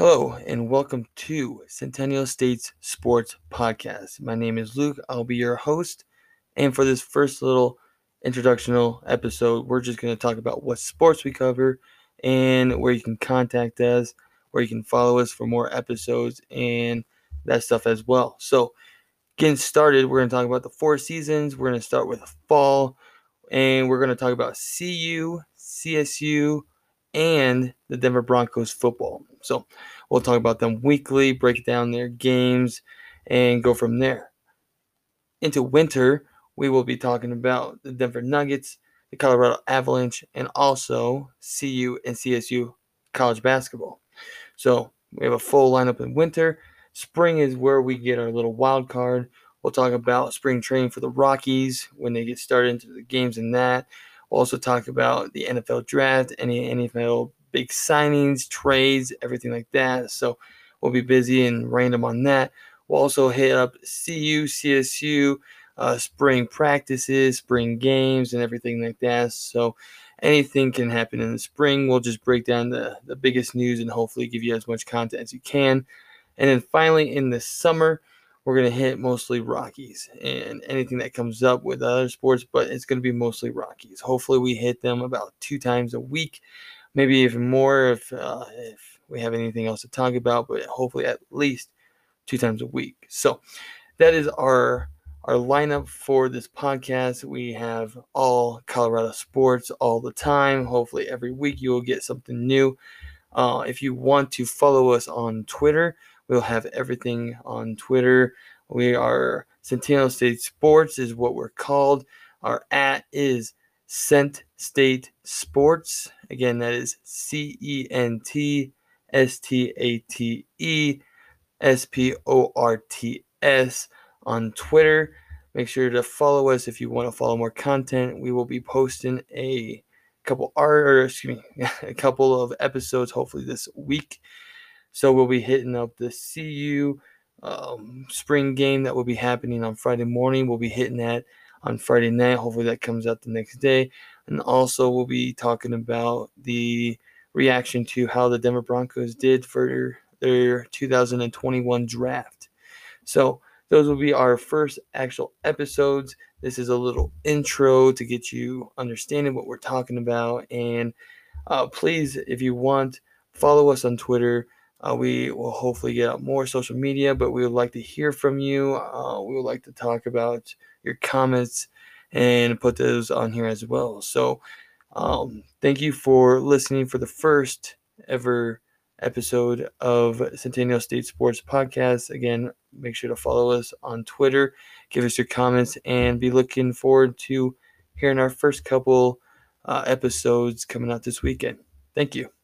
Hello, and welcome to Centennial States Sports Podcast. My name is Luke. I'll be your host. And for this first little introductional episode, we're just going to talk about what sports we cover and where you can contact us, where you can follow us for more episodes and that stuff as well. So, getting started, we're going to talk about the four seasons. We're going to start with fall, and we're going to talk about CU, CSU, and the Denver Broncos football. So we'll talk about them weekly, break down their games, and go from there. Into winter, we will be talking about the Denver Nuggets, the Colorado Avalanche, and also CU and CSU college basketball. So we have a full lineup in winter. Spring is where we get our little wild card. We'll talk about spring training for the Rockies when they get started into the games and that. We'll also talk about the NFL draft, any NFL big signings, trades, everything like that. So we'll be busy and random on that. We'll also hit up CU, CSU, uh, spring practices, spring games, and everything like that. So anything can happen in the spring. We'll just break down the, the biggest news and hopefully give you as much content as you can. And then finally, in the summer, we're going to hit mostly Rockies and anything that comes up with other sports, but it's going to be mostly Rockies. Hopefully, we hit them about two times a week, maybe even more if uh, if we have anything else to talk about, but hopefully at least two times a week. So that is our our lineup for this podcast. We have all Colorado sports all the time. Hopefully, every week you will get something new. Uh, if you want to follow us on Twitter, We'll have everything on Twitter. We are Centennial State Sports is what we're called. Our at is Cent State Sports. Again, that is C E N T S T A T E S P O R T S on Twitter. Make sure to follow us if you want to follow more content. We will be posting a couple or excuse me, a couple of episodes hopefully this week. So we'll be hitting up the CU um, spring game that will be happening on Friday morning. We'll be hitting that on Friday night. Hopefully that comes out the next day. And also we'll be talking about the reaction to how the Denver Broncos did for their 2021 draft. So those will be our first actual episodes. This is a little intro to get you understanding what we're talking about. And uh, please, if you want, follow us on Twitter. Uh, we will hopefully get out more social media, but we would like to hear from you. Uh, we would like to talk about your comments and put those on here as well. So, um, thank you for listening for the first ever episode of Centennial State Sports Podcast. Again, make sure to follow us on Twitter, give us your comments, and be looking forward to hearing our first couple uh, episodes coming out this weekend. Thank you.